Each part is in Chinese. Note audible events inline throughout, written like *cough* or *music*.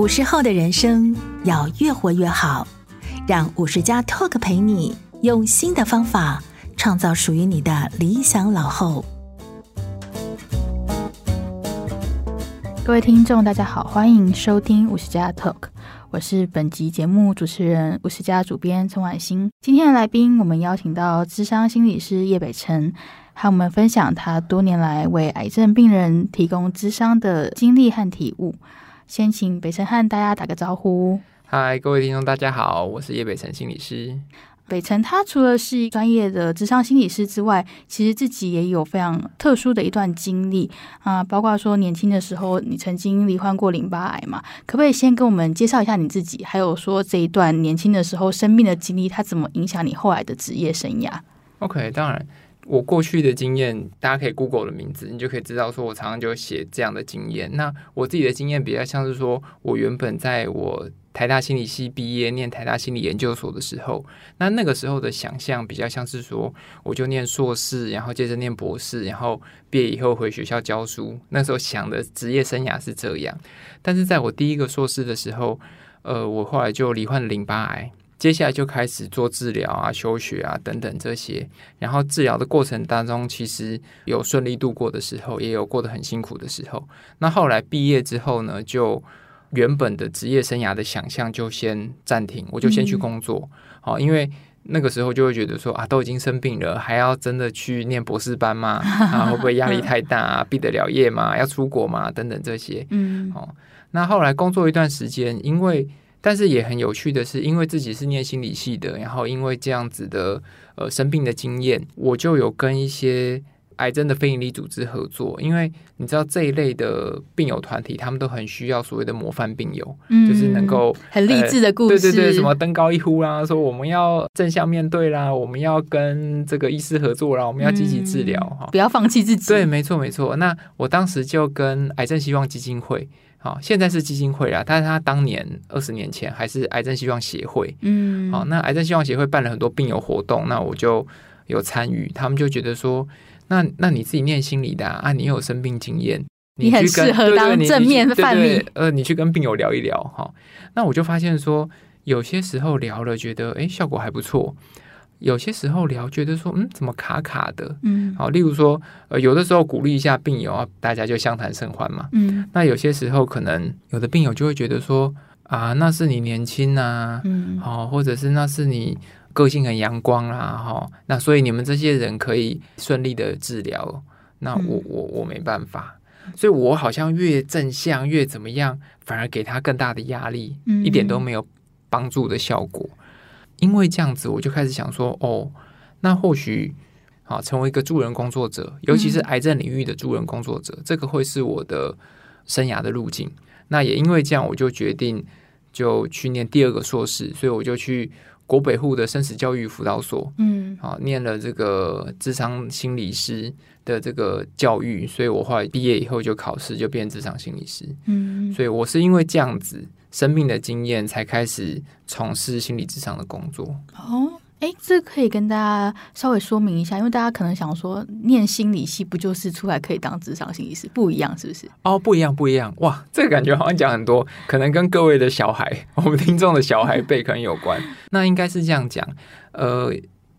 五十后的人生要越活越好，让五十加 Talk 陪你用新的方法创造属于你的理想老后。各位听众，大家好，欢迎收听五十加 Talk，我是本集节目主持人五十加主编陈婉欣。今天的来宾，我们邀请到智商心理师叶北辰，和我们分享他多年来为癌症病人提供智商的经历和体悟。先请北辰和大家打个招呼。嗨，各位听众，大家好，我是叶北辰心理师。北辰他除了是专业的智商心理师之外，其实自己也有非常特殊的一段经历啊，包括说年轻的时候你曾经罹患过淋巴癌嘛，可不可以先跟我们介绍一下你自己，还有说这一段年轻的时候生病的经历，它怎么影响你后来的职业生涯？OK，当然。我过去的经验，大家可以 Google 的名字，你就可以知道说，我常常就写这样的经验。那我自己的经验比较像是说，我原本在我台大心理系毕业，念台大心理研究所的时候，那那个时候的想象比较像是说，我就念硕士，然后接着念博士，然后毕业以后回学校教书。那时候想的职业生涯是这样。但是在我第一个硕士的时候，呃，我后来就罹患淋巴癌。接下来就开始做治疗啊、休学啊等等这些，然后治疗的过程当中，其实有顺利度过的时候，也有过得很辛苦的时候。那后来毕业之后呢，就原本的职业生涯的想象就先暂停，我就先去工作。好、嗯，因为那个时候就会觉得说啊，都已经生病了，还要真的去念博士班吗？啊，*laughs* 会不会压力太大啊？毕得了业吗？要出国吗？等等这些。嗯，哦。那后来工作一段时间，因为但是也很有趣的是，因为自己是念心理系的，然后因为这样子的呃生病的经验，我就有跟一些癌症的非营利组织合作。因为你知道这一类的病友团体，他们都很需要所谓的模范病友，嗯、就是能够很励志的故事，呃，对对对，什么登高一呼啦，说我们要正向面对啦，我们要跟这个医师合作啦，我们要积极治疗哈，不要放弃自己。对，没错没错。那我当时就跟癌症希望基金会。好，现在是基金会啦，但是他当年二十年前还是癌症希望协会。嗯，好，那癌症希望协会办了很多病友活动，那我就有参与。他们就觉得说，那那你自己念心理的啊，啊你有生病经验，你很适合当正面的范例。呃，你去跟病友聊一聊哈。那我就发现说，有些时候聊了，觉得诶效果还不错。有些时候聊，觉得说，嗯，怎么卡卡的？嗯，好，例如说，呃，有的时候鼓励一下病友啊，大家就相谈甚欢嘛。嗯，那有些时候可能有的病友就会觉得说，啊，那是你年轻啊，嗯，好，或者是那是你个性很阳光啊，哈，那所以你们这些人可以顺利的治疗，那我我我没办法，所以我好像越正向越怎么样，反而给他更大的压力，一点都没有帮助的效果。因为这样子，我就开始想说，哦，那或许啊，成为一个助人工作者，尤其是癌症领域的助人工作者，嗯、这个会是我的生涯的路径。那也因为这样，我就决定就去念第二个硕士，所以我就去国北户的生死教育辅导所，嗯，啊，念了这个智商心理师的这个教育，所以我后来毕业以后就考试，就变智商心理师，嗯，所以我是因为这样子。生病的经验才开始从事心理智商的工作哦，哎，这可以跟大家稍微说明一下，因为大家可能想说，念心理系不就是出来可以当咨商心理师？不一样是不是？哦，不一样，不一样，哇，这个感觉好像讲很多，可能跟各位的小孩，我们听众的小孩辈可能有关。*laughs* 那应该是这样讲，呃，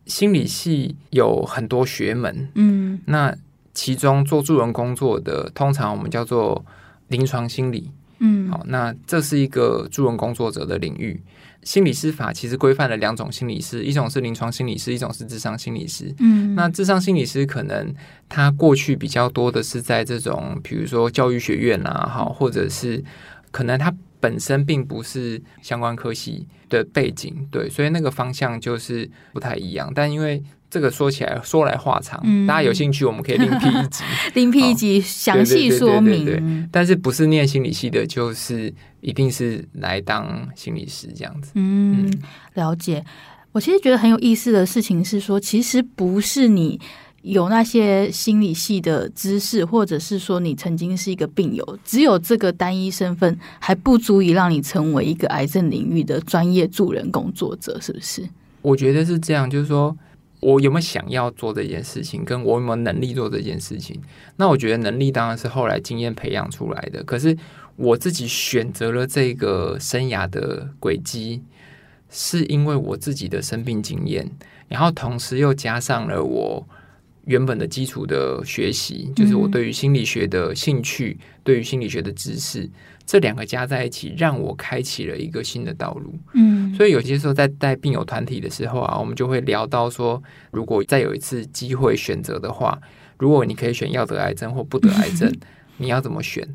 心理系有很多学门，嗯，那其中做助人工作的，通常我们叫做临床心理。嗯，好，那这是一个助人工作者的领域。心理师法其实规范了两种心理师，一种是临床心理师，一种是智商心理师。嗯，那智商心理师可能他过去比较多的是在这种，比如说教育学院啊，哈，或者是可能他本身并不是相关科系的背景，对，所以那个方向就是不太一样。但因为这个说起来说来话长，嗯、大家有兴趣我们可以另辟一集，*laughs* 另辟一集详细说明。对对对对对对，但是不是念心理系的，就是一定是来当心理师这样子。嗯，嗯了解。我其实觉得很有意思的事情是说，其实不是你有那些心理系的知识，或者是说你曾经是一个病友，只有这个单一身份还不足以让你成为一个癌症领域的专业助人工作者，是不是？我觉得是这样，就是说。我有没有想要做这件事情，跟我有没有能力做这件事情？那我觉得能力当然是后来经验培养出来的。可是我自己选择了这个生涯的轨迹，是因为我自己的生病经验，然后同时又加上了我原本的基础的学习，就是我对于心理学的兴趣，对于心理学的知识。这两个加在一起，让我开启了一个新的道路。嗯，所以有些时候在带病友团体的时候啊，我们就会聊到说，如果再有一次机会选择的话，如果你可以选要得癌症或不得癌症，*laughs* 你要怎么选？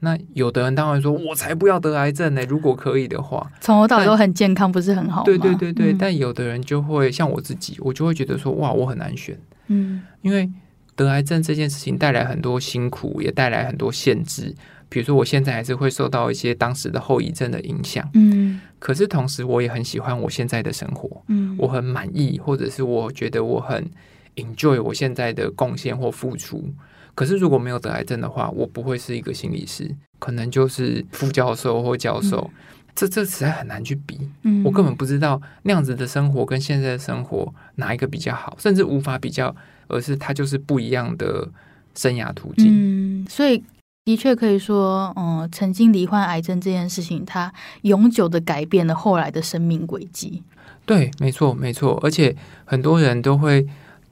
那有的人当然说，我才不要得癌症呢。如果可以的话，从头到尾都很健康，不是很好吗？对对对对。嗯，但有的人就会像我自己，我就会觉得说，哇，我很难选。嗯，因为得癌症这件事情带来很多辛苦，也带来很多限制。比如说，我现在还是会受到一些当时的后遗症的影响，嗯，可是同时我也很喜欢我现在的生活，嗯，我很满意，或者是我觉得我很 enjoy 我现在的贡献或付出。可是如果没有得癌症的话，我不会是一个心理师，可能就是副教授或教授，嗯、这这实在很难去比，嗯，我根本不知道那样子的生活跟现在的生活哪一个比较好，甚至无法比较，而是它就是不一样的生涯途径，嗯，所以。的确可以说，嗯，曾经罹患癌症这件事情，它永久的改变了后来的生命轨迹。对，没错，没错。而且很多人都会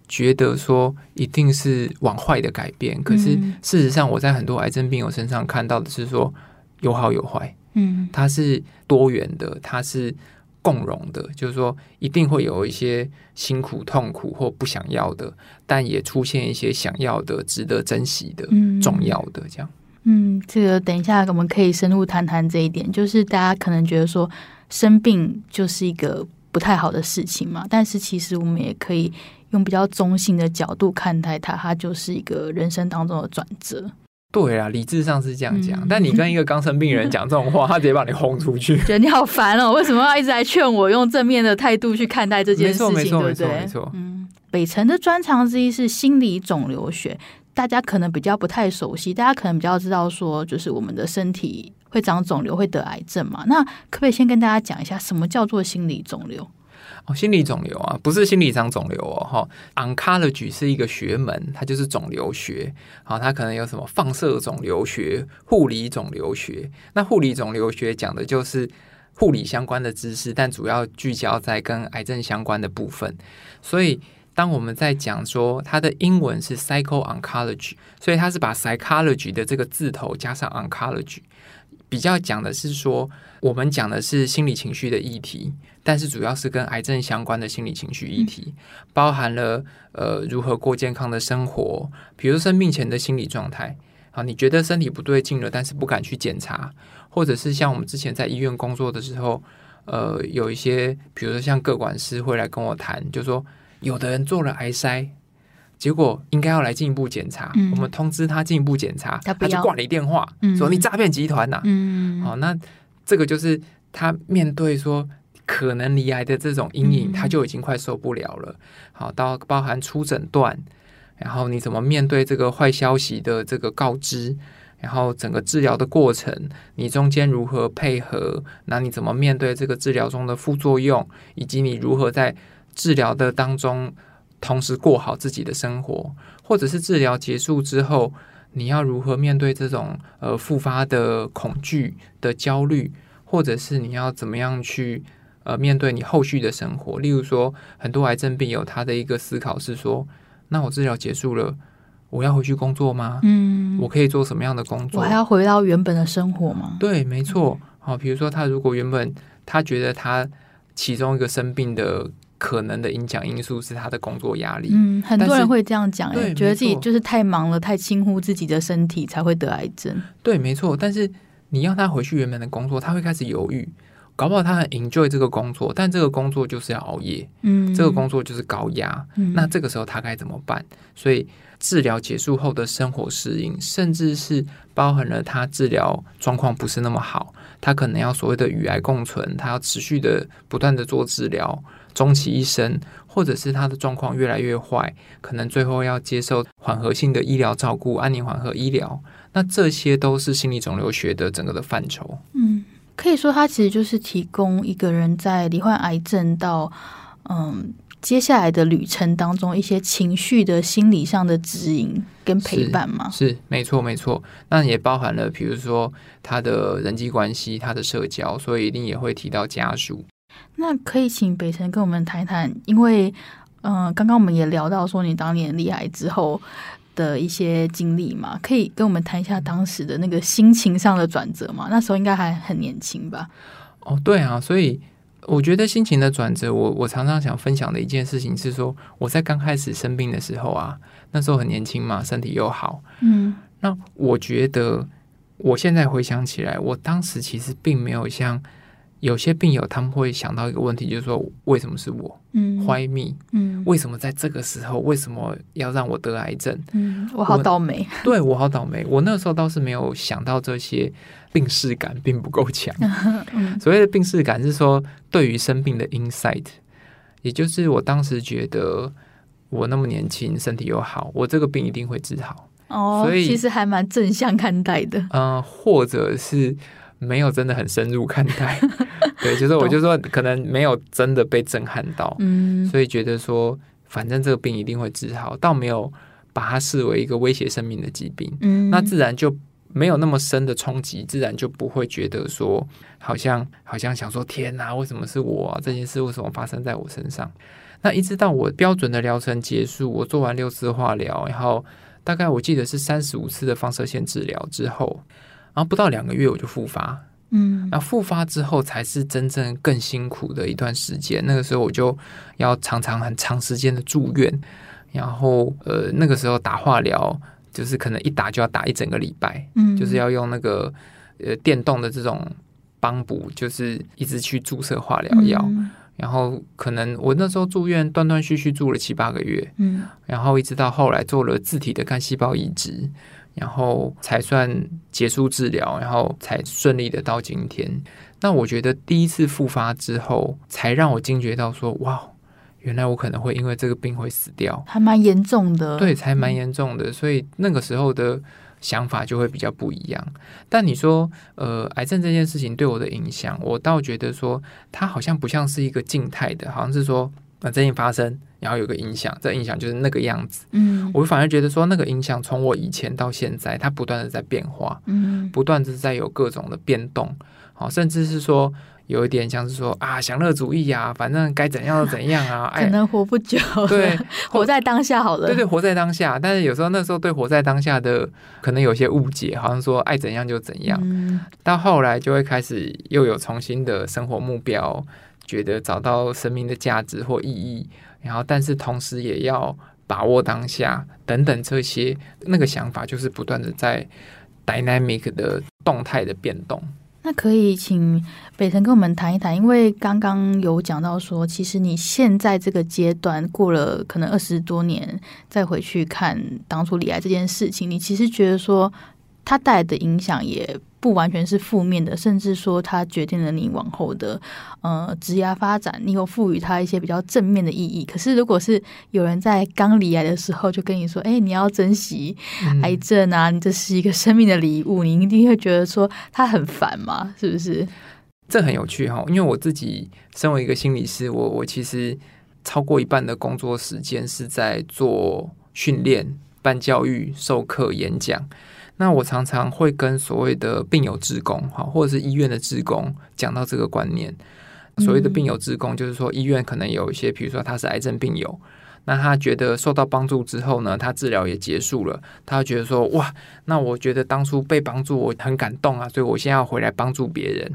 觉得说，一定是往坏的改变。可是事实上，我在很多癌症病友身上看到的是说，有好有坏。嗯，它是多元的，它是共融的，就是说，一定会有一些辛苦、痛苦或不想要的，但也出现一些想要的、值得珍惜的、重要的这样。嗯，这个等一下我们可以深入谈谈这一点。就是大家可能觉得说生病就是一个不太好的事情嘛，但是其实我们也可以用比较中性的角度看待它，它就是一个人生当中的转折。对啊，理智上是这样讲，嗯、但你跟一个刚生病人讲这种话，他直接把你轰出去，觉得你好烦哦！为什么要一直来劝我用正面的态度去看待这件事情？没错，对不对？没错，没错。嗯，北辰的专长之一是心理肿瘤学。大家可能比较不太熟悉，大家可能比较知道说，就是我们的身体会长肿瘤，会得癌症嘛。那可不可以先跟大家讲一下，什么叫做心理肿瘤？哦，心理肿瘤啊，不是心理上肿瘤哦，哈。Oncology 是一个学门，它就是肿瘤学。好，它可能有什么放射肿瘤学、护理肿瘤学。那护理肿瘤学讲的就是护理相关的知识，但主要聚焦在跟癌症相关的部分，所以。当我们在讲说它的英文是 psycho-oncology，所以它是把 psychology 的这个字头加上 oncology，比较讲的是说我们讲的是心理情绪的议题，但是主要是跟癌症相关的心理情绪议题，包含了呃如何过健康的生活，比如生病前的心理状态啊，你觉得身体不对劲了，但是不敢去检查，或者是像我们之前在医院工作的时候，呃有一些比如说像个管师会来跟我谈，就说。有的人做了癌筛，结果应该要来进一步检查，嗯、我们通知他进一步检查，他，他就挂你电话，嗯、说你诈骗集团呐、啊。嗯，好，那这个就是他面对说可能离癌的这种阴影，嗯、他就已经快受不了了。好，到包含初诊断，然后你怎么面对这个坏消息的这个告知，然后整个治疗的过程，你中间如何配合？那你怎么面对这个治疗中的副作用，以及你如何在治疗的当中，同时过好自己的生活，或者是治疗结束之后，你要如何面对这种呃复发的恐惧的焦虑，或者是你要怎么样去呃面对你后续的生活？例如说，很多癌症病友他的一个思考是说：那我治疗结束了，我要回去工作吗？嗯，我可以做什么样的工作？我还要回到原本的生活吗？对，没错。好，比如说他如果原本他觉得他其中一个生病的。可能的影响因素是他的工作压力。嗯，很多人会这样讲，哎，觉得自己就是太忙了，太轻忽自己的身体，才会得癌症。对，没错。但是你要他回去原本的工作，他会开始犹豫。搞不好他很 enjoy 这个工作，但这个工作就是要熬夜，嗯，这个工作就是高压，嗯，那这个时候他该怎么办？所以治疗结束后的生活适应，甚至是包含了他治疗状况不是那么好，他可能要所谓的与癌共存，他要持续的不断的做治疗，终其一生，或者是他的状况越来越坏，可能最后要接受缓和性的医疗照顾，安宁缓和医疗。那这些都是心理肿瘤学的整个的范畴。嗯，可以说它其实就是提供一个人在罹患癌症到嗯接下来的旅程当中一些情绪的心理上的指引跟陪伴嘛？是，没错没错。那也包含了比如说他的人际关系、他的社交，所以一定也会提到家属。那可以请北辰跟我们谈谈，因为嗯、呃，刚刚我们也聊到说你当年罹癌之后。的一些经历嘛，可以跟我们谈一下当时的那个心情上的转折吗？那时候应该还很年轻吧？哦，对啊，所以我觉得心情的转折，我我常常想分享的一件事情是说，我在刚开始生病的时候啊，那时候很年轻嘛，身体又好，嗯，那我觉得我现在回想起来，我当时其实并没有像。有些病友他们会想到一个问题，就是说为什么是我？嗯，Why me？嗯，为什么在这个时候？为什么要让我得癌症？嗯，我好倒霉。我对我好倒霉。我那时候倒是没有想到这些，病视感并不够强。*laughs* 嗯，所谓的病视感是说对于生病的 insight，也就是我当时觉得我那么年轻，身体又好，我这个病一定会治好。哦，所以其实还蛮正向看待的。嗯、呃，或者是。没有真的很深入看待，*laughs* 对，就是我就说可能没有真的被震撼到，嗯，所以觉得说反正这个病一定会治好，倒没有把它视为一个威胁生命的疾病，嗯，那自然就没有那么深的冲击，自然就不会觉得说好像好像想说天哪，为什么是我啊？这件事为什么发生在我身上？那一直到我标准的疗程结束，我做完六次化疗，然后大概我记得是三十五次的放射线治疗之后。然后不到两个月我就复发，嗯，那复发之后才是真正更辛苦的一段时间。那个时候我就要常常很长时间的住院，然后呃那个时候打化疗就是可能一打就要打一整个礼拜，嗯，就是要用那个呃电动的这种帮补，就是一直去注射化疗药，嗯，然后可能我那时候住院断断续续住了七八个月，嗯，然后一直到后来做了自体的干细胞移植。然后才算结束治疗，然后才顺利的到今天。那我觉得第一次复发之后，才让我惊觉到说，哇，原来我可能会因为这个病会死掉，还蛮严重的。对，才蛮严重的。所以那个时候的想法就会比较不一样。但你说，呃，癌症这件事情对我的影响，我倒觉得说，它好像不像是一个静态的，好像是说，那这件发生。然后有个影响，这个影响就是那个样子。嗯，我反而觉得说，那个影响从我以前到现在，它不断的在变化，嗯，不断的在有各种的变动。好，甚至是说有一点像是说啊，享乐主义啊，反正该怎样就怎样啊，*laughs* 可能活不久。对，*laughs* 活在当下好了。对对，活在当下。但是有时候那时候对活在当下的可能有些误解，好像说爱怎样就怎样。嗯，到后来就会开始又有重新的生活目标，觉得找到生命的价值或意义。然后，但是同时也要把握当下，等等这些那个想法，就是不断的在 dynamic 的动态的变动。那可以请北辰跟我们谈一谈，因为刚刚有讲到说，其实你现在这个阶段过了可能二十多年，再回去看当初罹癌这件事情，你其实觉得说它带来的影响也。不完全是负面的，甚至说它决定了你往后的呃职业发展，你有赋予它一些比较正面的意义。可是，如果是有人在刚离癌的时候就跟你说：“哎，你要珍惜癌症啊，你这是一个生命的礼物。”你一定会觉得说他很烦嘛？是不是？这很有趣哈，因为我自己身为一个心理师，我我其实超过一半的工作时间是在做训练、办教育、授课、演讲。那我常常会跟所谓的病友职工，哈，或者是医院的职工讲到这个观念。所谓的病友职工，就是说医院可能有一些，比如说他是癌症病友，那他觉得受到帮助之后呢，他治疗也结束了，他觉得说哇，那我觉得当初被帮助我很感动啊，所以我现在要回来帮助别人。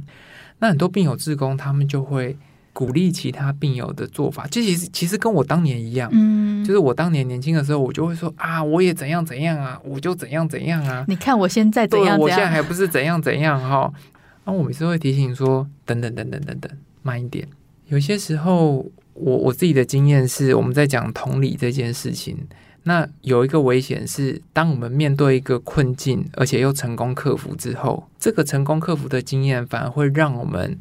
那很多病友职工他们就会。鼓励其他病友的做法，这其实其实跟我当年一样，嗯，就是我当年年轻的时候，我就会说啊，我也怎样怎样啊，我就怎样怎样啊。你看我现在怎样我现在还不是怎样怎样哈。然后我每次会提醒说，等等等等等等，慢一点。有些时候，我我自己的经验是，我们在讲同理这件事情，那有一个危险是，当我们面对一个困境，而且又成功克服之后，这个成功克服的经验反而会让我们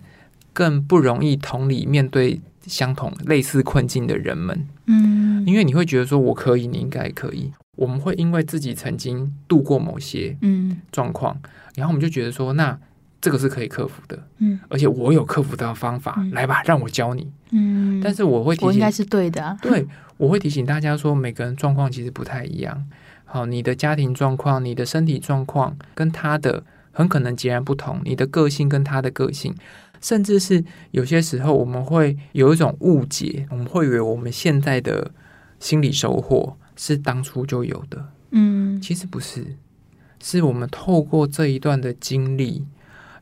更不容易同理面对相同类似困境的人们。嗯，因为你会觉得说，我可以，你应该可以。我们会因为自己曾经度过某些嗯状况，然后我们就觉得说，那。这个是可以克服的，嗯，而且我有克服的方法，嗯、来吧，让我教你，嗯。但是我会提醒，我应该是对的，啊，对，我会提醒大家说，每个人状况其实不太一样。好，你的家庭状况、你的身体状况跟他的很可能截然不同，你的个性跟他的个性，甚至是有些时候我们会有一种误解，我们会以为我们现在的心理收获是当初就有的，嗯，其实不是，是我们透过这一段的经历。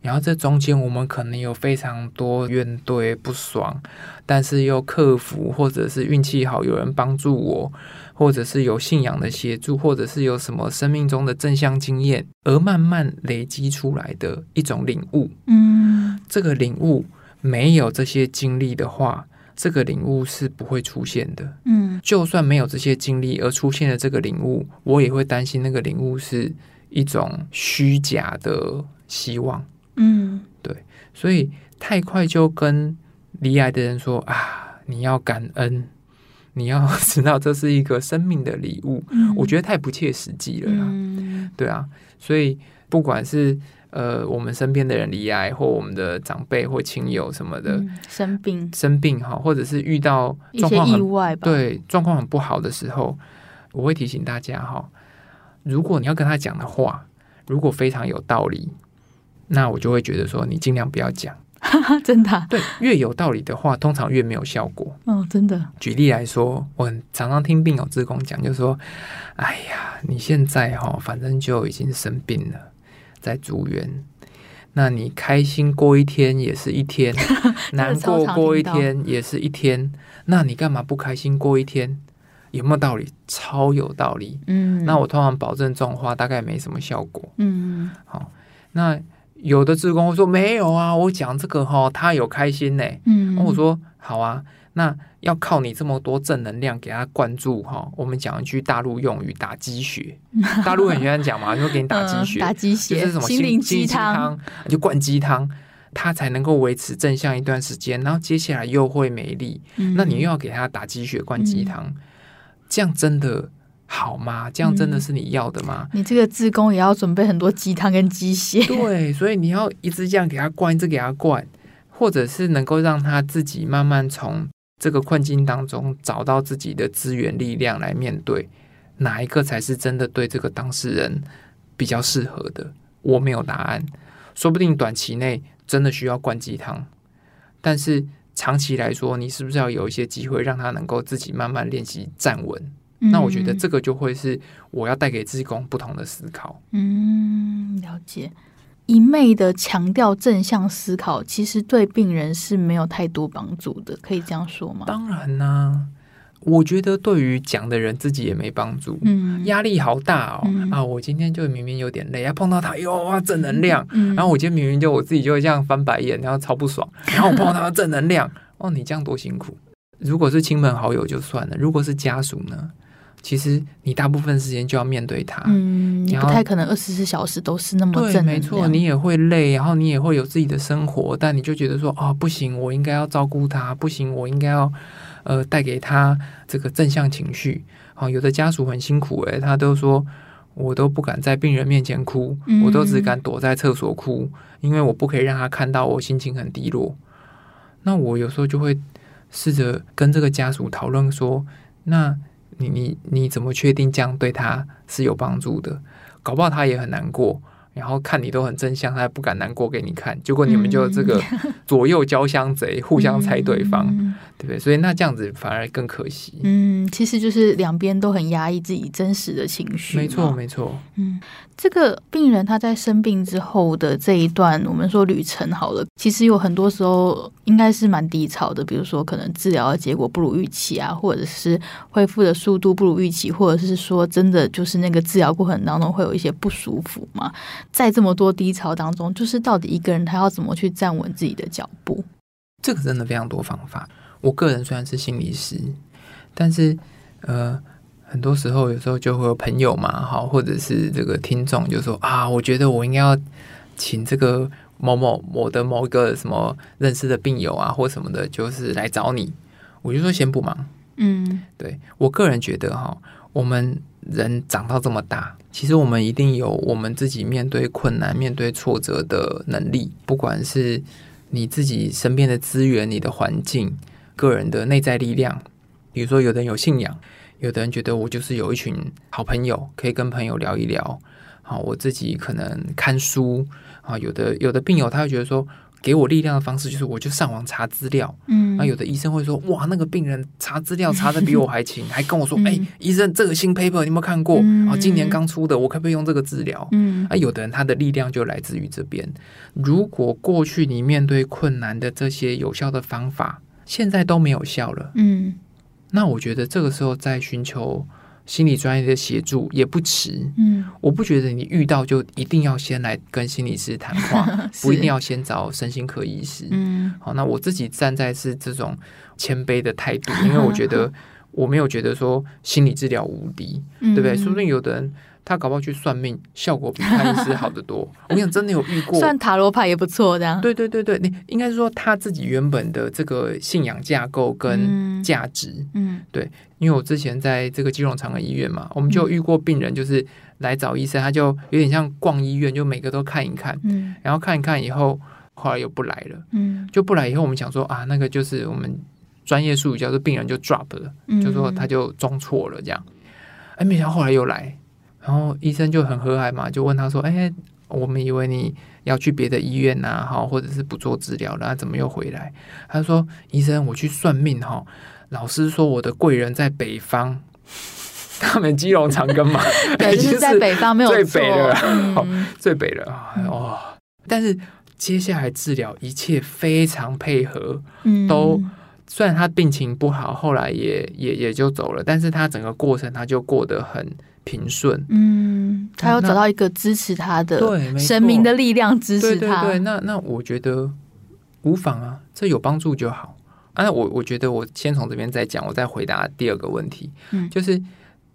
然后这中间我们可能有非常多怨怼不爽，但是又克服，或者是运气好，有人帮助我，或者是有信仰的协助，或者是有什么生命中的正向经验，而慢慢累积出来的一种领悟。嗯，这个领悟没有这些经历的话，这个领悟是不会出现的。嗯，就算没有这些经历而出现了这个领悟，我也会担心那个领悟是一种虚假的希望。嗯，对，所以太快就跟离癌的人说啊，你要感恩，你要知道这是一个生命的礼物，嗯，我觉得太不切实际了啦，嗯，对啊，所以不管是呃我们身边的人离癌，或我们的长辈或亲友什么的，嗯，生病。生病哈，或者是遇到状况很一些意外吧，对，状况很不好的时候，我会提醒大家哈，如果你要跟他讲的话，如果非常有道理。那我就会觉得说，你尽量不要讲，*laughs* 真的、啊。对，越有道理的话，通常越没有效果。哦，真的。举例来说，我常常听病友志工讲，就是说，哎呀，你现在哈，反正就已经生病了，在住院，那你开心过一天也是一天，*laughs* 难过过一天也是一天，那你干嘛不开心过一天？有没有道理？超有道理。嗯。那我通常保证这种话大概没什么效果。嗯。好，那。有的志工会说没有啊，我讲这个哈，他有开心呢。嗯，我说好啊，那要靠你这么多正能量给他灌注哈。我们讲一句大陆用语，打鸡血。*laughs* 大陆很喜欢讲嘛，就会给你打鸡血，打鸡血，就是什么心灵鸡汤，就灌鸡汤，他才能够维持正向一段时间，然后接下来又会没力。那你又要给他打鸡血、灌鸡汤，这样真的。好吗？这样真的是你要的吗？嗯、你这个自宫也要准备很多鸡汤跟鸡血。对，所以你要一直这样给他灌，一直给他灌，或者是能够让他自己慢慢从这个困境当中找到自己的资源力量来面对，哪一个才是真的对这个当事人比较适合的？我没有答案，说不定短期内真的需要灌鸡汤，但是长期来说，你是不是要有一些机会让他能够自己慢慢练习站稳？那我觉得这个就会是我要带给志工不同的思考。嗯，了解。一昧的强调正向思考，其实对病人是没有太多帮助的，可以这样说吗？当然啦、啊，我觉得对于讲的人自己也没帮助。嗯，压力好大哦。嗯、啊，我今天就明明有点累啊，碰到他哟哇正能量。嗯，然后我今天明明就我自己就会这样翻白眼，然后超不爽。然后我碰到他正能量，*laughs* 哦，你这样多辛苦。如果是亲朋好友就算了，如果是家属呢？其实你大部分时间就要面对他，嗯，你不太可能二十四小时都是那么。对，没错，你也会累，然后你也会有自己的生活，但你就觉得说，哦，不行，我应该要照顾他，不行，我应该要呃带给他这个正向情绪。好，有的家属很辛苦，诶，他都说我都不敢在病人面前哭，嗯，我都只敢躲在厕所哭，因为我不可以让他看到我心情很低落。那我有时候就会试着跟这个家属讨论说，那。你你你怎么确定这样对他是有帮助的？搞不好他也很难过，然后看你都很正向，他也不敢难过给你看。结果你们就这个 *laughs* 左右交相贼，互相猜对方，对不对？所以那这样子反而更可惜。嗯，其实就是两边都很压抑自己真实的情绪。没错，没错。嗯。这个病人他在生病之后的这一段，我们说旅程好了，其实有很多时候应该是蛮低潮的，比如说可能治疗的结果不如预期啊，或者是恢复的速度不如预期，或者是说真的就是那个治疗过程当中会有一些不舒服嘛。在这么多低潮当中，就是到底一个人他要怎么去站稳自己的脚步？这个真的非常多方法。我个人虽然是心理师，但是呃，很多时候有时候就会有朋友嘛，好，或者是这个听众就说啊，我觉得我应该要请这个某某某的某一个什么认识的病友啊，或什么的，就是来找你。我就说先不忙。嗯，对，我个人觉得哈，我们人长到这么大，其实我们一定有我们自己面对困难、面对挫折的能力，不管是你自己身边的资源、你的环境。个人的内在力量，比如说，有的人有信仰，有的人觉得我就是有一群好朋友，可以跟朋友聊一聊。好，我自己可能看书啊，有的有的病友他会觉得说，给我力量的方式就是我就上网查资料。嗯，那有的医生会说，哇，那个病人查资料查的比我还勤，还跟我说，哎、欸，医生这个新 paper 你有没有看过？啊，今年刚出的，我可不可以用这个治疗？嗯，啊，有的人他的力量就来自于这边。如果过去你面对困难的这些有效的方法，现在都没有效了，嗯，那我觉得这个时候再寻求心理专业的协助也不迟，嗯，我不觉得你遇到就一定要先来跟心理师谈话，*laughs* 不一定要先找身心科医师，嗯，好，那我自己站在是这种谦卑的态度，因为我觉得 *laughs* 我没有觉得说心理治疗无敌，嗯、对不对？说不定有的人。他搞不好去算命，效果比看医师好得多。*laughs* 我跟你讲，真的有遇过，算塔罗牌也不错，这样。对对对对，你应该是说他自己原本的这个信仰架构跟价值，嗯，嗯对。因为我之前在这个基隆长庚医院嘛，我们就遇过病人，就是来找医生，他就有点像逛医院，就每个都看一看，嗯，然后看一看以后，后来又不来了，嗯，就不来以后，我们想说啊，那个就是我们专业术语叫做病人就 drop 了，嗯，就说他就装错了这样，哎，没想到后来又来。然后医生就很和蔼嘛，就问他说：“哎，我们以为你要去别的医院呐，哈，或者是不做治疗了，怎么又回来？”他说：“医生，我去算命哈，老师说我的贵人在北方，*laughs* 他们基隆长庚嘛，*laughs* 对，*laughs* 就是在北方，没有最北了，嗯、最北了啊！哦，但是接下来治疗一切非常配合，嗯、都虽然他病情不好，后来也也也就走了，但是他整个过程他就过得很。”平顺，嗯，他要找到一个支持他的，对，神明的力量支持他。对，对，对，那那我觉得无妨啊，这有帮助就好。啊，我我觉得我先从这边再讲，我再回答第二个问题，嗯，就是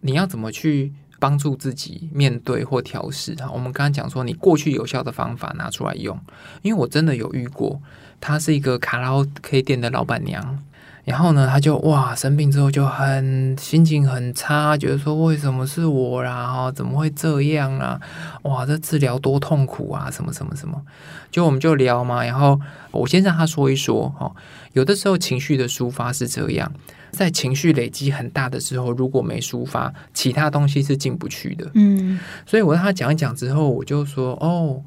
你要怎么去帮助自己面对或调试啊？我们刚刚讲说，你过去有效的方法拿出来用，因为我真的有遇过，她是一个卡拉 OK 店的老板娘。然后呢，他就哇生病之后就很心情很差，觉得说为什么是我啦？哈，怎么会这样啊？哇，这治疗多痛苦啊！什么什么什么？就我们就聊嘛。然后我先让他说一说哈。有的时候情绪的抒发是这样，在情绪累积很大的时候，如果没抒发，其他东西是进不去的。嗯，所以我让他讲一讲之后，我就说哦。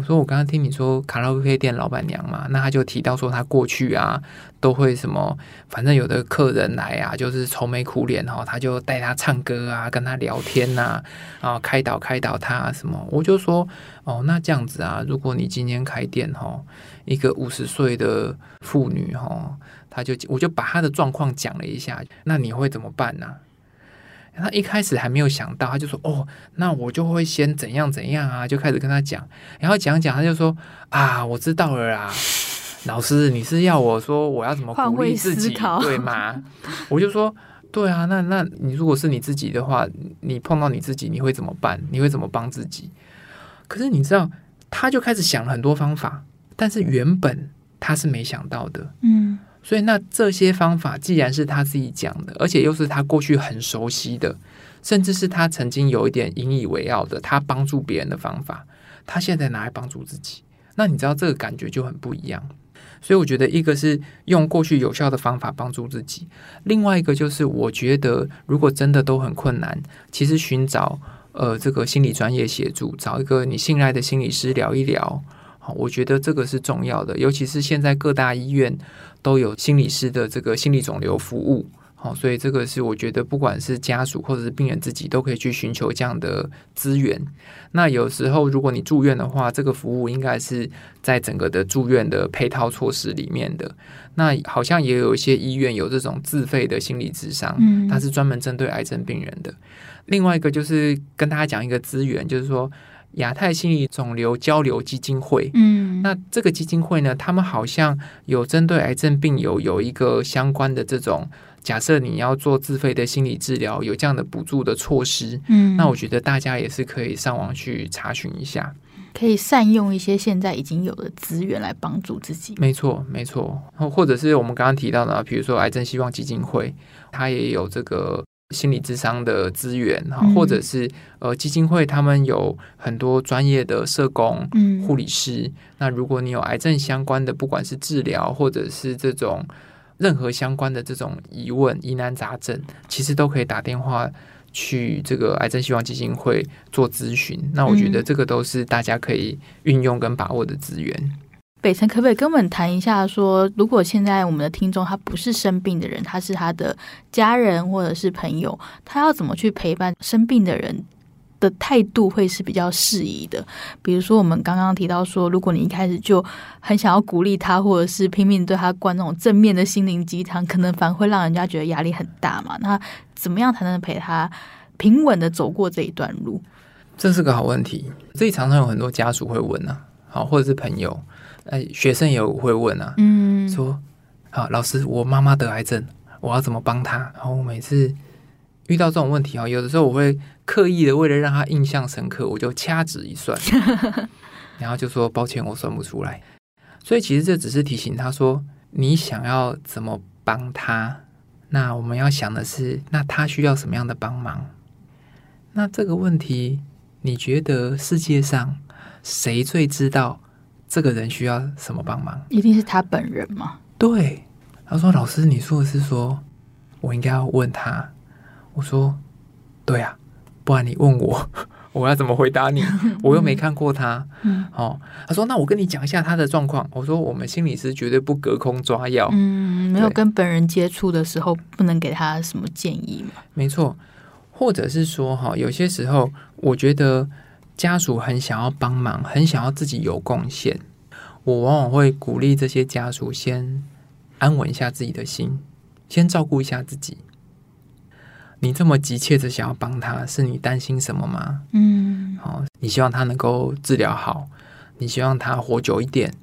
我说我刚刚听你说卡拉 OK 店老板娘嘛，那他就提到说他过去啊都会什么，反正有的客人来啊，就是愁眉苦脸哈，他就带他唱歌啊，跟他聊天呐，啊开导开导他什么。我就说哦，那这样子啊，如果你今天开店哈，一个五十岁的妇女哈，他就我就把他的状况讲了一下，那你会怎么办呢？他一开始还没有想到，他就说：“哦，那我就会先怎样怎样啊，就开始跟他讲。然后讲讲，他就说：啊，我知道了啦，老师，你是要我说我要怎么鼓励自己，对吗？我就说：对啊，那那你如果是你自己的话，你碰到你自己，你会怎么办？你会怎么帮自己？可是你知道，他就开始想了很多方法，但是原本他是没想到的，嗯。”所以，那这些方法既然是他自己讲的，而且又是他过去很熟悉的，甚至是他曾经有一点引以为傲的，他帮助别人的方法，他现在拿来帮助自己，那你知道这个感觉就很不一样。所以，我觉得一个是用过去有效的方法帮助自己，另外一个就是我觉得如果真的都很困难，其实寻找呃这个心理专业协助，找一个你信赖的心理师聊一聊，好，我觉得这个是重要的，尤其是现在各大医院。都有心理师的这个心理肿瘤服务，好，所以这个是我觉得不管是家属或者是病人自己都可以去寻求这样的资源。那有时候如果你住院的话，这个服务应该是在整个的住院的配套措施里面的。那好像也有一些医院有这种自费的心理智商，嗯，它是专门针对癌症病人的。另外一个就是跟大家讲一个资源，就是说亚太心理肿瘤交流基金会。嗯，那这个基金会呢，他们好像有针对癌症病友有一个相关的这种，假设你要做自费的心理治疗，有这样的补助的措施。嗯，那我觉得大家也是可以上网去查询一下，可以善用一些现在已经有的资源来帮助自己。没错，没错。或者是我们刚刚提到的，比如说癌症希望基金会，它也有这个。心理智商的资源哈，或者是呃基金会，他们有很多专业的社工、护理师。嗯、那如果你有癌症相关的，不管是治疗或者是这种任何相关的这种疑问、疑难杂症，其实都可以打电话去这个癌症希望基金会做咨询。那我觉得这个都是大家可以运用跟把握的资源。北辰可不可以跟我们谈一下说，如果现在我们的听众他不是生病的人，他是他的家人或者是朋友，他要怎么去陪伴生病的人的态度会是比较适宜的？比如说，我们刚刚提到说，如果你一开始就很想要鼓励他，或者是拼命对他灌那种正面的心灵鸡汤，可能反而会让人家觉得压力很大嘛。那怎么样才能陪他平稳的走过这一段路？这是个好问题，这里常常有很多家属会问啊，好，或者是朋友。哎，学生也会问啊，嗯，说，啊，老师，我妈妈得癌症，我要怎么帮她？然后我每次遇到这种问题啊，有的时候我会刻意的为了让她印象深刻，我就掐指一算，*laughs* 然后就说抱歉，我算不出来。所以其实这只是提醒他说，你想要怎么帮他？那我们要想的是，那他需要什么样的帮忙？那这个问题，你觉得世界上谁最知道？这个人需要什么帮忙？一定是他本人吗？对，他说：“老师，你说的是说，我应该要问他。”我说：“对啊，不然你问我，*laughs* 我要怎么回答你？*laughs* 我又没看过他。嗯”哦，他说：“那我跟你讲一下他的状况。”我说：“我们心理师绝对不隔空抓药。嗯，没有跟本人接触的时候，不能给他什么建议嘛？没错，或者是说，哈，有些时候，我觉得。”家属很想要帮忙，很想要自己有贡献。我往往会鼓励这些家属先安稳一下自己的心，先照顾一下自己。你这么急切的想要帮他，是你担心什么吗？嗯，好，你希望他能够治疗好，你希望他活久一点。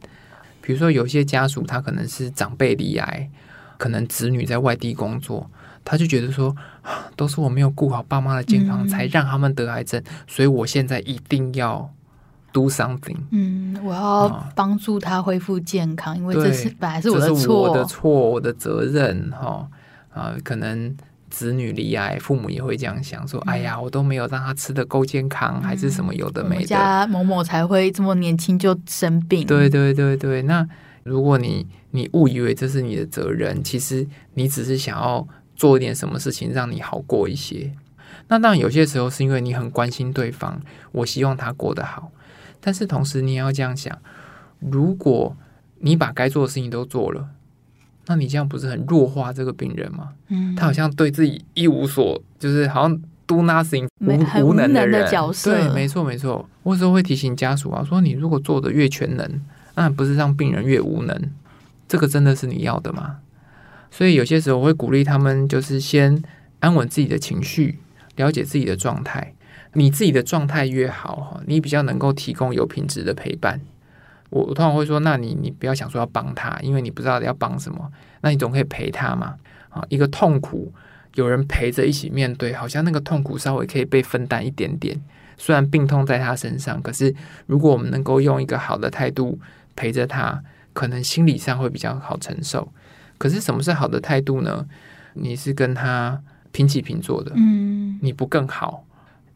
比如说，有些家属他可能是长辈罹癌，可能子女在外地工作。他就觉得说，都是我没有顾好爸妈的健康，才让他们得癌症，所以我现在一定要 do something。嗯，我要帮助他恢复健康，因为这是本来是我的错，我的错，我的责任。哈啊，可能子女罹癌，父母也会这样想，说，哎呀，我都没有让他吃的够健康，还是什么有的没的。家某某才会这么年轻就生病。对对对对，那如果你你误以为这是你的责任，其实你只是想要。做一点什么事情让你好过一些，那当然有些时候是因为你很关心对方，我希望他过得好。但是同时你也要这样想，如果你把该做的事情都做了，那你这样不是很弱化这个病人吗？嗯，他好像对自己一无所，就是好像 do nothing 无无能的人。角色。对，没错没错。我有时候会提醒家属啊，说你如果做的越全能，那不是让病人越无能？这个真的是你要的吗？所以有些时候我会鼓励他们，就是先安稳自己的情绪，了解自己的状态。你自己的状态越好，你比较能够提供有品质的陪伴。我通常会说，那你你不要想说要帮他，因为你不知道要帮什么，那你总可以陪他嘛。啊，一个痛苦有人陪着一起面对，好像那个痛苦稍微可以被分担一点点。虽然病痛在他身上，可是如果我们能够用一个好的态度陪着他，可能心理上会比较好承受。可是什么是好的态度呢？你是跟他平起平坐的，嗯，你不更好，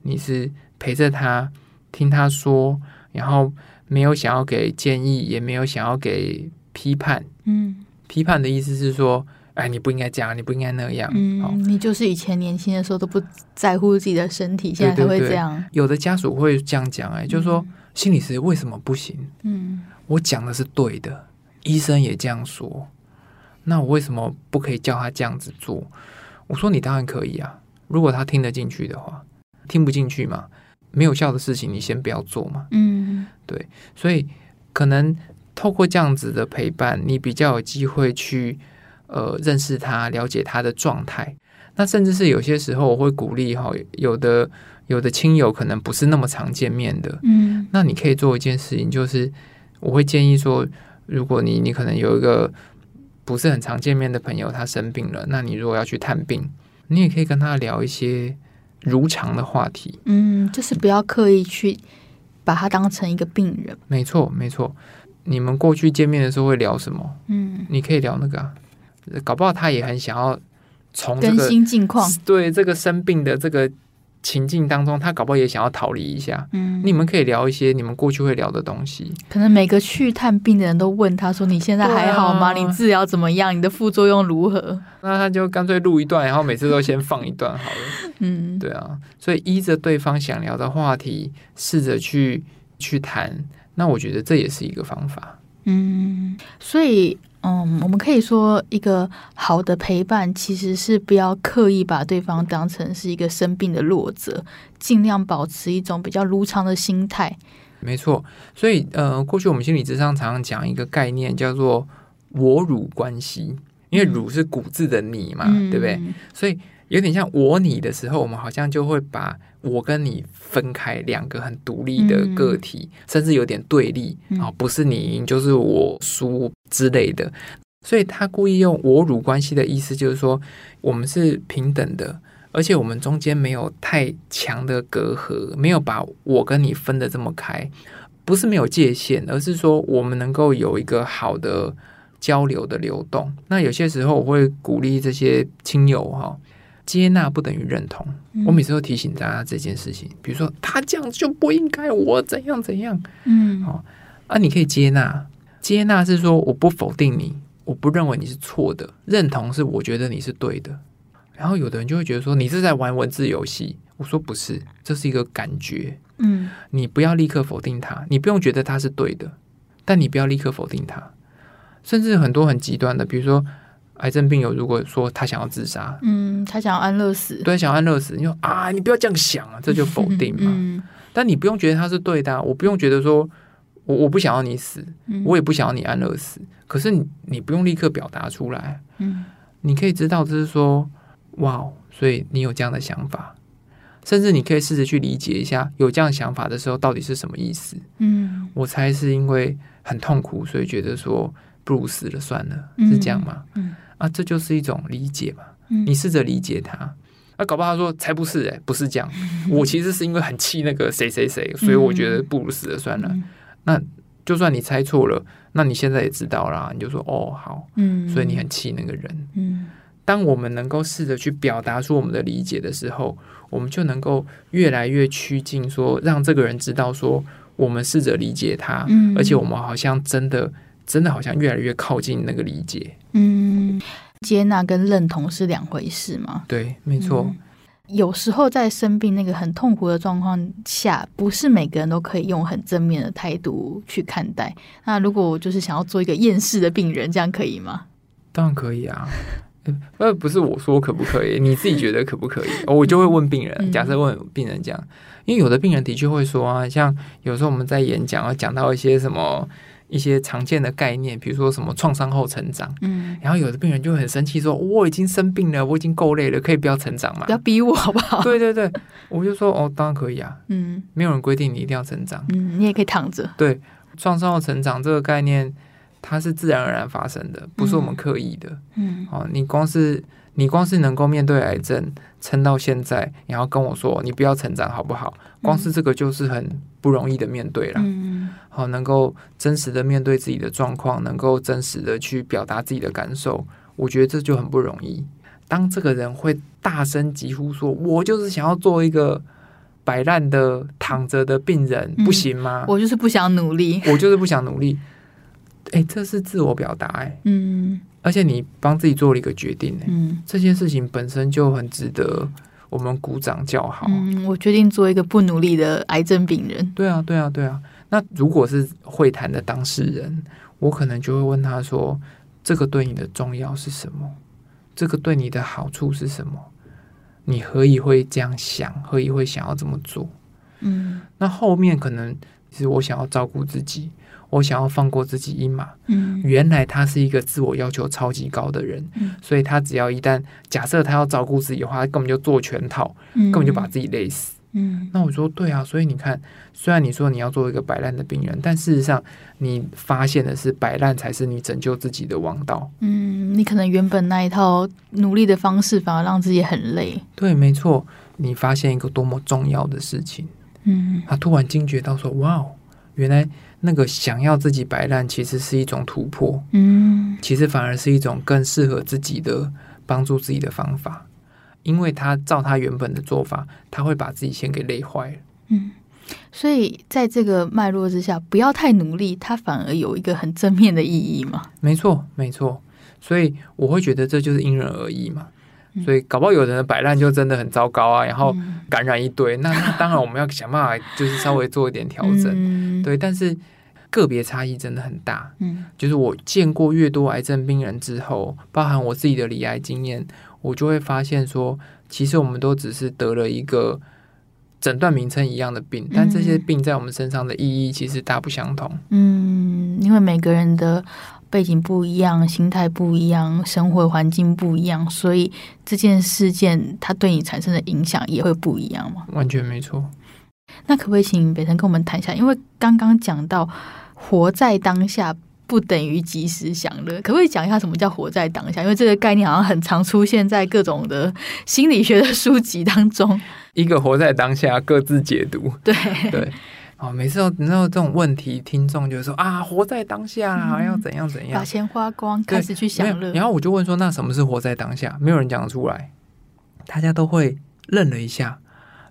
你是陪着他，听他说，然后没有想要给建议，也没有想要给批判，嗯，批判的意思是说，哎，你不应该这样，你不应该那样，嗯，哦，你就是以前年轻的时候都不在乎自己的身体，现在才会这样。对对对，有的家属会这样讲，哎，就是说，心理师为什么不行？嗯，我讲的是对的，医生也这样说。那我为什么不可以叫他这样子做？我说你当然可以啊，如果他听得进去的话，听不进去嘛，没有效的事情你先不要做嘛。嗯，对，所以可能透过这样子的陪伴，你比较有机会去呃认识他，了解他的状态。那甚至是有些时候我会鼓励哈，有的有的亲友可能不是那么常见面的，嗯，那你可以做一件事情，就是我会建议说，如果你你可能有一个不是很常见面的朋友，他生病了，那你如果要去探病，你也可以跟他聊一些如常的话题，嗯，就是不要刻意去把他当成一个病人。没错，没错。你们过去见面的时候会聊什么？嗯，你可以聊那个啊，搞不好他也很想要从这更个新近况。对这个生病的这个情境当中，他搞不好也想要逃离一下。嗯，你们可以聊一些你们过去会聊的东西。可能每个去探病的人都问他说：“你现在还好吗？啊你治疗怎么样？你的副作用如何那他就干脆录一段，然后每次都先放一段好了。？”嗯，对啊，所以依着对方想聊的话题，试着去去谈。那我觉得这也是一个方法。嗯，所以，嗯，我们可以说，一个好的陪伴其实是不要刻意把对方当成是一个生病的弱者，尽量保持一种比较如常的心态。没错，所以呃，过去我们心理智商常常讲一个概念，叫做“我汝关系”，因为“汝”是古字的“你”嘛，嗯对不对？所以有点像“我你”的时候，我们好像就会把我跟你分开，两个很独立的个体，嗯甚至有点对立嗯啊、哦，不是你赢就是我输之类的。所以他故意用“我辱关系”的意思，就是说我们是平等的，而且我们中间没有太强的隔阂，没有把我跟你分得这么开。不是没有界限，而是说我们能够有一个好的交流的流动。那有些时候我会鼓励这些亲友哈，接纳不等于认同。嗯我每次都提醒大家这件事情，比如说他这样就不应该，我怎样怎样。嗯好啊，你可以接纳，接纳是说我不否定你，我不认为你是错的，认同是我觉得你是对的。然后有的人就会觉得说你是在玩文字游戏，我说不是，这是一个感觉。嗯你不要立刻否定他，你不用觉得他是对的，但你不要立刻否定他。甚至很多很极端的，比如说癌症病友，如果说他想要自杀，嗯，他想要安乐死，对，想要安乐死，你说啊，你不要这样想啊，*laughs* 这就否定嘛。嗯。但你不用觉得他是对的、啊，我不用觉得说我我不想要你死，嗯。我也不想要你安乐死。可是你你不用立刻表达出来，嗯。你可以知道，就是说，哇，所以你有这样的想法，甚至你可以试着去理解一下，有这样想法的时候到底是什么意思。嗯。我猜是因为很痛苦，所以觉得说不如死了算了，嗯是这样吗？嗯啊，这就是一种理解嘛。嗯你试着理解他，那、搞不好他说才不是哎、不是这样。*laughs* 我其实是因为很气那个谁谁谁，所以我觉得不如死了算了。嗯那就算你猜错了，那你现在也知道啦，你就说哦好，嗯，所以你很气那个人。嗯当我们能够试着去表达出我们的理解的时候，我们就能够越来越趋近说，让这个人知道说，我们试着理解他，嗯而且我们好像真的真的好像越来越靠近那个理解。嗯，接纳跟认同是两回事嘛？对，没错。嗯有时候在生病那个很痛苦的状况下，不是每个人都可以用很正面的态度去看待。那如果我就是想要做一个厌世的病人，这样可以吗？当然可以啊。*laughs* 呃，不是我说可不可以，你自己觉得可不可以？*laughs* 哦我就会问病人。嗯假设问病人这样，因为有的病人的确会说啊，像有时候我们在演讲啊，讲到一些什么一些常见的概念，比如说什么创伤后成长，嗯，然后有的病人就很生气说：“我已经生病了，我已经够累了，可以不要成长嘛不要逼我好不好？对对对，我就说：“哦，当然可以啊，嗯没有人规定你一定要成长。嗯，你也可以躺着。对，创伤后成长这个概念，它是自然而然发生的，不是我们刻意的。嗯哦，你光是你光是能够面对癌症撑到现在，然后跟我说你不要成长好不好？光是这个就是很不容易的面对了。嗯好，能够真实的面对自己的状况，能够真实的去表达自己的感受，我觉得这就很不容易。当这个人会大声疾呼说：“我就是想要做一个摆烂的躺着的病人，嗯不行吗？我就是不想努力。我就是不想努力。”哎，这是自我表达哎，嗯而且你帮自己做了一个决定哎，嗯这件事情本身就很值得我们鼓掌叫好。嗯，我决定做一个不努力的癌症病人。对啊，对啊，对啊。那如果是会谈的当事人，我可能就会问他说：“这个对你的重要是什么？这个对你的好处是什么？你何以会这样想？何以会想要这么做？”嗯那后面可能是我想要照顾自己，我想要放过自己一马。嗯原来他是一个自我要求超级高的人，嗯所以他只要一旦假设他要照顾自己的话，他根本就做全套，嗯，根本就把自己累死。嗯，那我说对啊，所以你看，虽然你说你要做一个摆烂的病人，但事实上你发现的是摆烂才是你拯救自己的王道。嗯，你可能原本那一套努力的方式反而让自己很累。对，没错，你发现一个多么重要的事情，嗯，他突然惊觉到说，哇哦，原来那个想要自己摆烂其实是一种突破，嗯，其实反而是一种更适合自己的帮助自己的方法。因为他照他原本的做法，他会把自己先给累坏了。嗯，所以在这个脉络之下，不要太努力，它反而有一个很正面的意义嘛。没错，没错。所以我会觉得这就是因人而异嘛。所以搞不好有人的摆烂就真的很糟糕啊，然后感染一堆。那那当然我们要想办法，就是稍微做一点调整。嗯、对，但是个别差异真的很大。嗯，就是我见过越多癌症病人之后，包含我自己的理癌经验。我就会发现说，其实我们都只是得了一个诊断名称一样的病，但这些病在我们身上的意义其实大不相同。嗯，因为每个人的背景不一样，心态不一样，生活环境不一样，所以这件事件它对你产生的影响也会不一样嘛。完全没错。那可不可以请北辰跟我们谈一下？因为刚刚讲到活在当下。不等于及时享乐，可不可以讲一下什么叫活在当下？因为这个概念好像很常出现在各种的心理学的书籍当中。*laughs* 一个活在当下，各自解读。对对，哦，每次都你知道这种问题，听众就说啊，活在当下，嗯、要怎样怎样，把钱花光，开始去享乐。然后我就问说，那什么是活在当下？没有人讲得出来，大家都会愣了一下。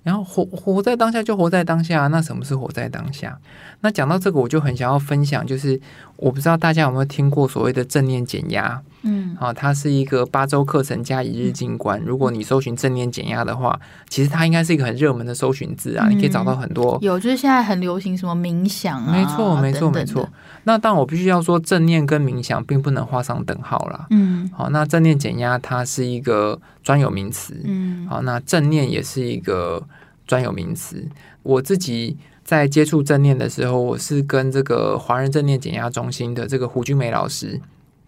然后活活在当下就活在当下，那什么是活在当下？那讲到这个，我就很想要分享，就是我不知道大家有没有听过所谓的正念减压，嗯，啊，它是一个八周课程加一日静观。如果你搜寻正念减压的话，其实它应该是一个很热门的搜寻字啊，你可以找到很多。有，就是现在很流行什么冥想啊，没错，没错，没错。那但，我必须要说，正念跟冥想并不能画上等号啦。嗯，好，那正念减压它是一个专有名词。嗯，好，那正念也是一个专有名词。我自己在接触正念的时候，我是跟这个华人正念减压中心的这个胡君梅老师，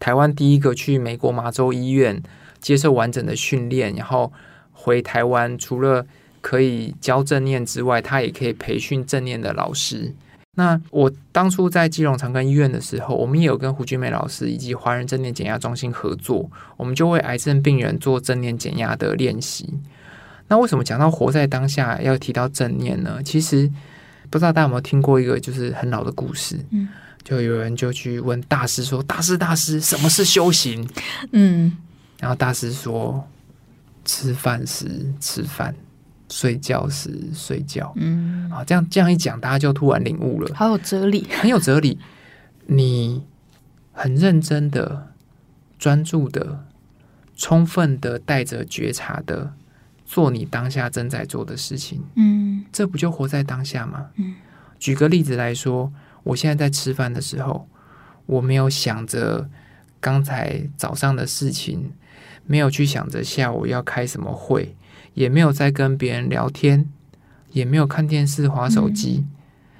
台湾第一个去美国麻州医院接受完整的训练，然后回台湾，除了可以教正念之外，他也可以培训正念的老师。那我当初在基隆长庚医院的时候，我们也有跟胡君梅老师以及华人正念减压中心合作，我们就为癌症病人做正念减压的练习。那为什么讲到活在当下要提到正念呢？其实不知道大家有没有听过一个就是很老的故事，嗯，就有人就去问大师说：“大师，大师，什么是修行？”嗯，然后大师说：“吃饭时吃饭。”睡觉时睡觉，嗯，啊，这样这样一讲，大家就突然领悟了，好有哲理，很有哲理。你很认真的、专注的、充分的带着觉察的做你当下正在做的事情，嗯，这不就活在当下吗？嗯，举个例子来说，我现在在吃饭的时候，我没有想着刚才早上的事情，没有去想着下午要开什么会。也没有在跟别人聊天，也没有看电视、滑手机，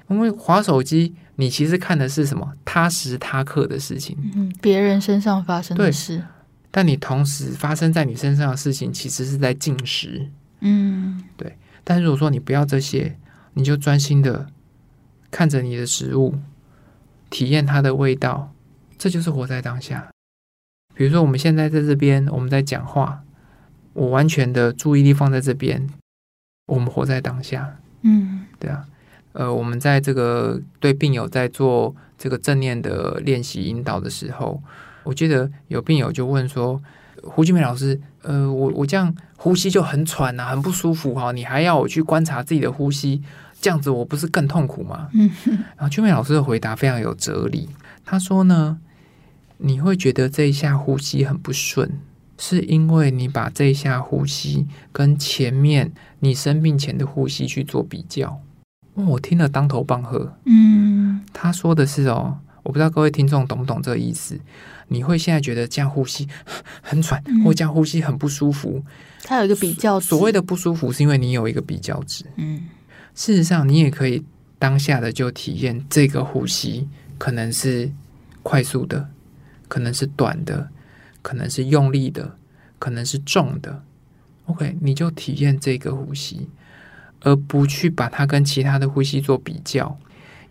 嗯、因为滑手机，你其实看的是什么？他时他刻的事情，嗯，别人身上发生的事。但你同时发生在你身上的事情，其实是在进食，嗯，对。但如果说你不要这些，你就专心的看着你的食物，体验它的味道，这就是活在当下。比如说，我们现在在这边，我们在讲话。我完全的注意力放在这边，我们活在当下。嗯，对啊，呃，我们在这个对病友在做这个正念的练习引导的时候，我记得有病友就问说：“胡金梅老师，呃，我我这样呼吸就很喘啊，很不舒服哈，你还要我去观察自己的呼吸，这样子我不是更痛苦吗？”嗯，然后俊美老师的回答非常有哲理，他说呢：“你会觉得这一下呼吸很不顺。”是因为你把这一下呼吸跟前面你生病前的呼吸去做比较，哦，我听了当头棒喝。嗯，他说的是哦，我不知道各位听众懂不懂这个意思？你会现在觉得这样呼吸很喘，嗯，或这样呼吸很不舒服。他有一个比较值，所谓的不舒服是因为你有一个比较值。嗯，事实上你也可以当下的就体验这个呼吸可能是快速的，可能是短的。可能是用力的，可能是重的。OK，你就体验这个呼吸，而不去把它跟其他的呼吸做比较，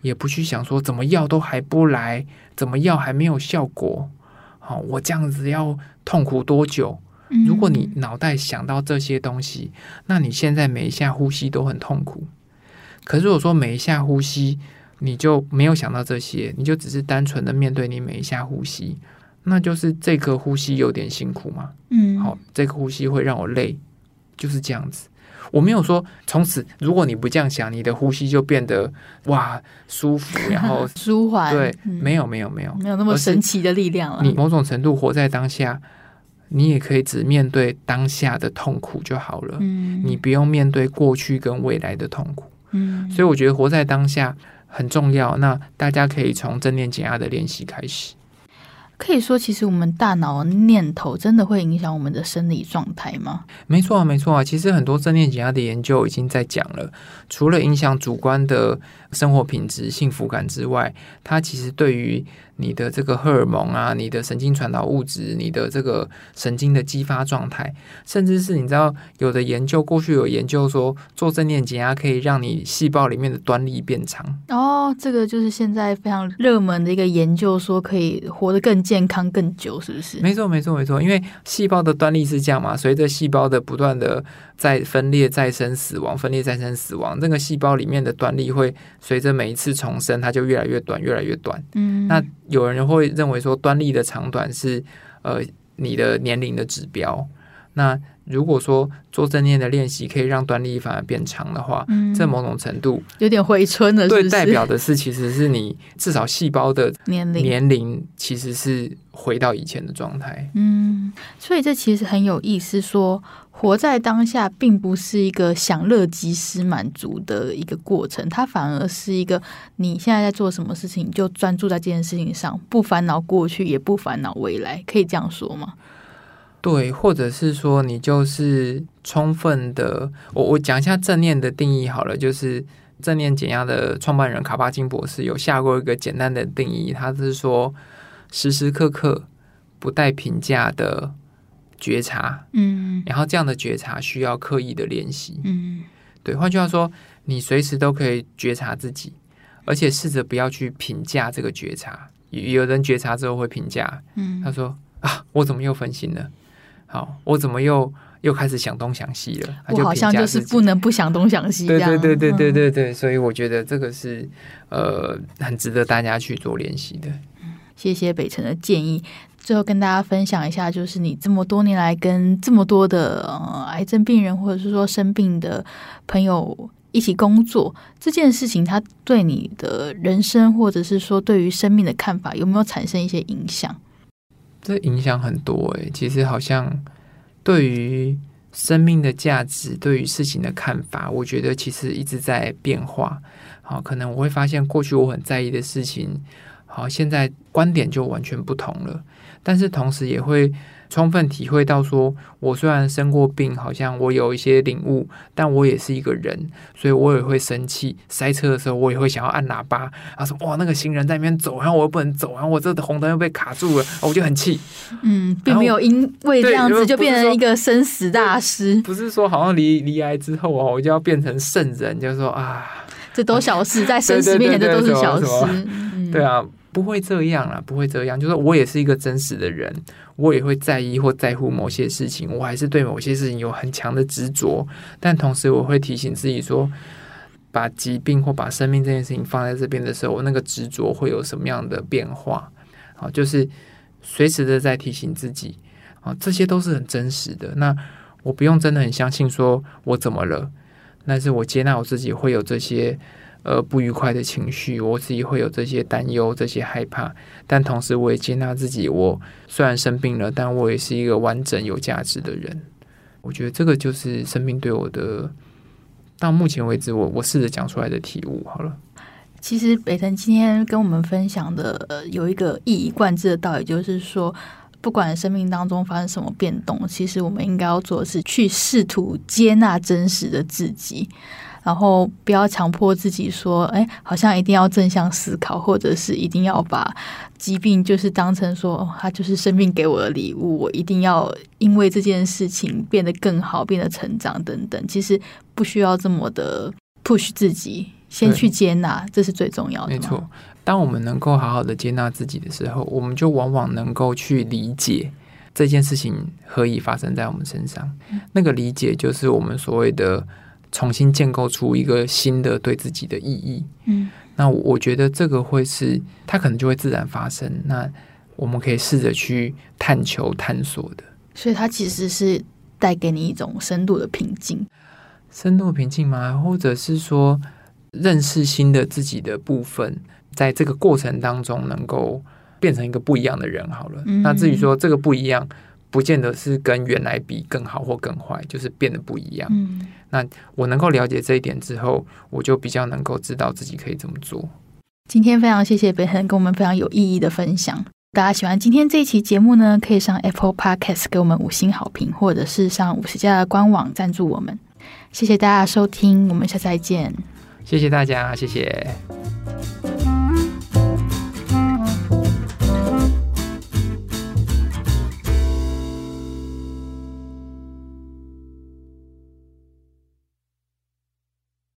也不去想说怎么药都还不来，怎么药还没有效果，好，我这样子要痛苦多久？如果你脑袋想到这些东西，那你现在每一下呼吸都很痛苦。可是如果说每一下呼吸你就没有想到这些，你就只是单纯的面对你每一下呼吸，那就是这个呼吸有点辛苦嘛。嗯，好，这个呼吸会让我累，就是这样子。我没有说从此如果你不这样想，你的呼吸就变得哇舒服，然后 *laughs* 舒缓。对，没有没有没有没有那么神奇的力量了。你某种程度活在当下。你也可以只面对当下的痛苦就好了，嗯，你不用面对过去跟未来的痛苦，嗯，所以我觉得活在当下很重要。那大家可以从正念减压的练习开始。可以说，其实我们大脑念头真的会影响我们的生理状态吗？没错啊，没错啊。其实很多正念减压的研究已经在讲了，除了影响主观的生活品质、幸福感之外，它其实对于你的这个荷尔蒙啊，你的神经传导物质，你的这个神经的激发状态，甚至是你知道有的研究，过去有研究说做正念减压可以让你细胞里面的端粒变长。哦，这个就是现在非常热门的一个研究，说可以活得更健康更久，是不是？没错，没错，没错。因为细胞的端粒是这样嘛，随着细胞的不断的再分裂、再生、死亡、分裂、再生、死亡，这个细胞里面的端粒会随着每一次重生，它就越来越短，越来越短。嗯，那。有人会认为说，端粒的长短是呃你的年龄的指标。那如果说做正念的练习可以让端粒反而变长的话，嗯，这某种程度有点回春了是是？对，代表的是其实是你至少细胞的 *laughs* 年龄年龄其实是回到以前的状态。嗯，所以这其实很有意思说。活在当下，并不是一个享乐及时满足的一个过程，它反而是一个你现在在做什么事情，就专注在这件事情上，不烦恼过去，也不烦恼未来，可以这样说吗？对，或者是说，你就是充分的，我我讲一下正念的定义好了，就是正念减压的创办人卡巴金博士有下过一个简单的定义，他是说时时刻刻不带评价的。觉察，嗯，然后这样的觉察需要刻意的练习，嗯，对。换句话说，你随时都可以觉察自己，而且试着不要去评价这个觉察。有人觉察之后会评价，嗯，他说啊，我怎么又分心了？好，我怎么又又开始想东想西了？我好像就是不能不想东想西，对对对对对对对。所以我觉得这个是呃很值得大家去做练习的。谢谢北辰的建议。最后跟大家分享一下，就是你这么多年来跟这么多的呃癌症病人或者是说生病的朋友一起工作这件事情，它对你的人生或者是说对于生命的看法有没有产生一些影响？这影响很多诶，其实好像对于生命的价值，对于事情的看法，我觉得其实一直在变化。好，可能我会发现过去我很在意的事情，好，现在观点就完全不同了。但是同时也会充分体会到，说我虽然生过病，好像我有一些领悟，但我也是一个人，所以我也会生气。塞车的时候，我也会想要按喇叭。他说：“哇，那个行人在那边走，然后我又不能走，然后我这红灯又被卡住了，我就很气。”嗯，并没有因为这样子就变成一个生死大师。不是说好像离离癌之后啊，我就要变成圣人，就是说啊，这都小事，在生死面前这都是小事。对啊。不会这样啊，不会这样。就是我也是一个真实的人，我也会在意或在乎某些事情，我还是对某些事情有很强的执着。但同时，我会提醒自己说，把疾病或把生命这件事情放在这边的时候，我那个执着会有什么样的变化？好，就是随时的在提醒自己，啊，这些都是很真实的。那我不用真的很相信说我怎么了，但是我接纳我自己会有这些。呃，不愉快的情绪，我自己会有这些担忧、这些害怕，但同时我也接纳自己。我虽然生病了，但我也是一个完整、有价值的人。我觉得这个就是生命对我的，到目前为止我，我试着讲出来的体悟。好了，其实北辰今天跟我们分享的，呃，有一个一以贯之的道理，就是说，不管生命当中发生什么变动，其实我们应该要做的是去试图接纳真实的自己。然后不要强迫自己说，哎，好像一定要正向思考，或者是一定要把疾病就是当成说，哦，它就是生命给我的礼物，我一定要因为这件事情变得更好，变得成长等等。其实不需要这么的 push 自己，先去接纳，这是最重要的。没错，当我们能够好好的接纳自己的时候，我们就往往能够去理解。这件事情何以发生在我们身上？那个理解就是我们所谓的重新建构出一个新的对自己的意义。嗯，那我觉得这个会是它可能就会自然发生。那我们可以试着去探求、探索的。所以它其实是带给你一种深度的平静，深度平静吗？或者是说认识新的自己的部分，在这个过程当中能够。变成一个不一样的人好了。嗯、那至于说这个不一样，不见得是跟原来比更好或更坏，就是变得不一样。嗯、那我能够了解这一点之后，我就比较能够知道自己可以怎么做。今天非常谢谢北恒跟我们非常有意义的分享。大家喜欢今天这一期节目呢，可以上 Apple Podcast 给我们五星好评，或者是上五十家的官网赞助我们。谢谢大家收听，我们下次再见。谢谢大家，谢谢。